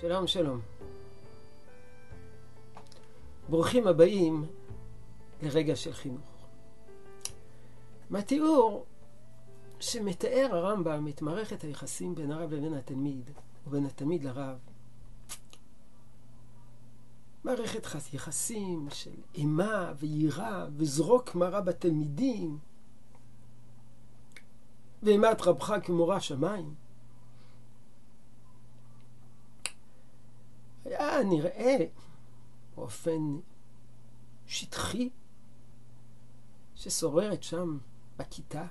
שלום, שלום. ברוכים הבאים לרגע של חינוך. מהתיאור שמתאר הרמב"ם את מערכת היחסים בין הרב לבין התלמיד, ובין התלמיד לרב, מערכת יחסים של אימה ויראה וזרוק מרה בתלמידים, ואימת רבך כמורה שמיים. נראה באופן שטחי ששוררת שם בכיתה.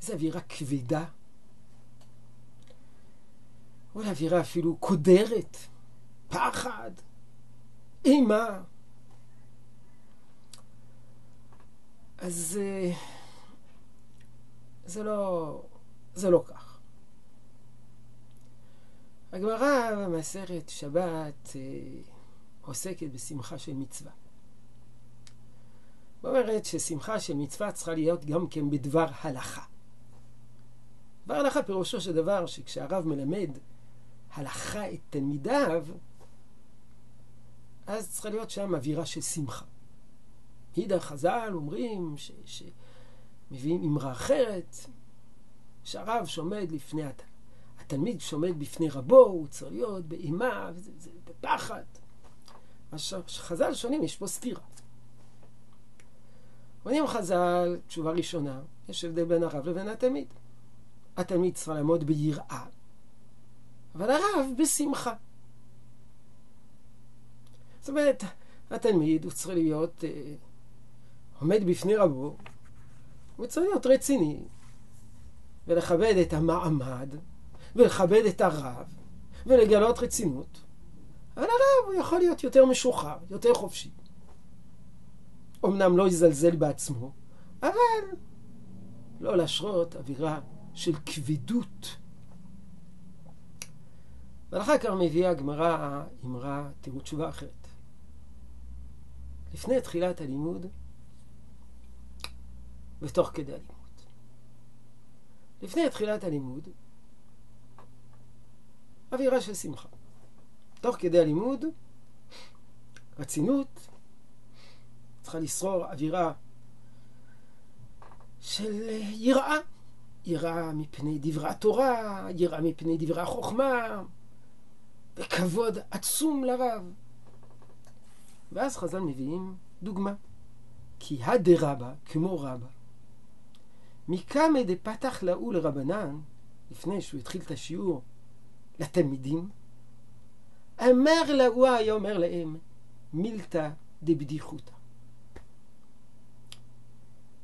איזו אווירה כבדה, אולי אווירה אפילו קודרת, פחד, אימה. אז אה, זה לא, זה לא כך. הגמרא במסכת שבת אה, עוסקת בשמחה של מצווה. אומרת ששמחה של מצווה צריכה להיות גם כן בדבר הלכה. דבר הלכה פירושו של דבר שכשהרב מלמד הלכה את תלמידיו, אז צריכה להיות שם אווירה של שמחה. הידע חז"ל אומרים שמביאים אמרה אחרת, שהרב שעומד לפני התלמיד. התלמיד שעומד בפני רבו, הוא צריך להיות באימה, בפחד. מה שחז"ל שונים, יש פה סתירה. עונים חז"ל, תשובה ראשונה, יש הבדל בין הרב לבין התלמיד. התלמיד צריך לעמוד ביראה, אבל הרב בשמחה. זאת אומרת, התלמיד הוא צריך להיות אה, עומד בפני רבו, הוא צריך להיות רציני ולכבד את המעמד ולכבד את הרב, ולגלות רצינות. אבל הרב הוא יכול להיות יותר משוחרר, יותר חופשי. אמנם לא יזלזל בעצמו, אבל לא להשרות אווירה של כבדות. ואחר כך מביאה הגמרא אמרה, תראו תשובה אחרת. לפני תחילת הלימוד ותוך כדי הלימוד. לפני תחילת הלימוד אווירה של שמחה. תוך כדי הלימוד, רצינות, צריכה לשרור אווירה של יראה. יראה מפני דברי התורה, יראה מפני דברי החוכמה, וכבוד עצום לרב. ואז חז"ל מביאים דוגמה. כי הדרבה כמו רבה. מקמא דפתח לאו לרבנן, לפני שהוא התחיל את השיעור, לתלמידים, אמר לה, הוא היה אומר להם, מילתא דבדיחותא.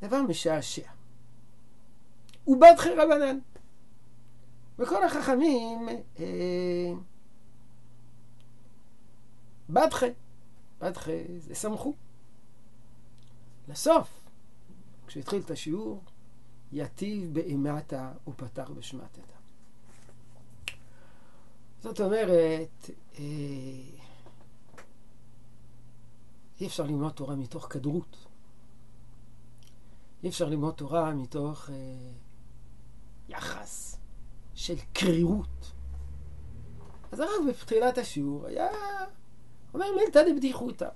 דבר משעשע. ובדחי רבנן. וכל החכמים אה, בדחי. בדחי זה שמחו. לסוף, כשהתחיל את השיעור, יטיב באימתה ופתח בשמטתה. זאת אומרת, אה, אי אפשר ללמוד תורה מתוך כדרות. אי אפשר ללמוד תורה מתוך אה, יחס של קרירות. אז הרב בתחילת השיעור היה אומר מילתא דבדיחותא.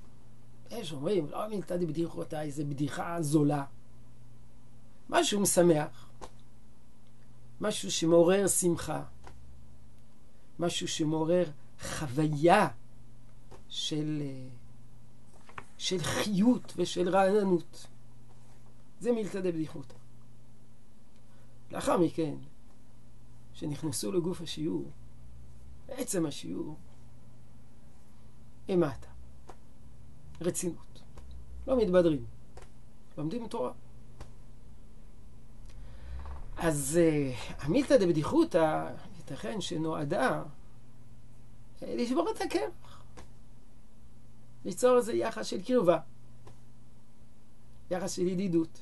יש אומרים, לא מילתא דבדיחותא, איזה בדיחה זולה. משהו משמח, משהו שמעורר שמחה. משהו שמעורר חוויה של, אה, של חיות ושל רעננות. זה מילתא דבדיחותא. לאחר מכן, שנכנסו לגוף השיעור, בעצם השיעור, אימתה, רצינות. לא מתבדרים, לומדים תורה. אז uh, המילתא דבדיחותא ייתכן שנועדה אה, לשבור את הקרח, ליצור איזה יחס של קרבה, יחס של ידידות,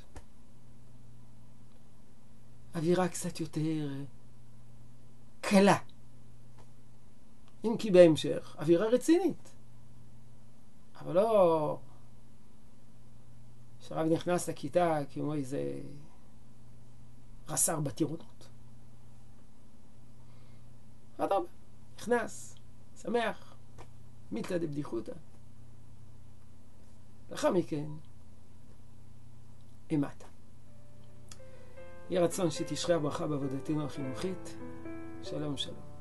אווירה קצת יותר קלה, אם כי בהמשך אווירה רצינית, אבל לא שהרב נכנס לכיתה כמו איזה רס"ר בטירונות. אדרבה, נכנס, שמח, מיתא דבדיחותא. לאחר מכן, אימת. יהי רצון שתשרה הברכה בעבודתנו החינוכית. שלום שלום.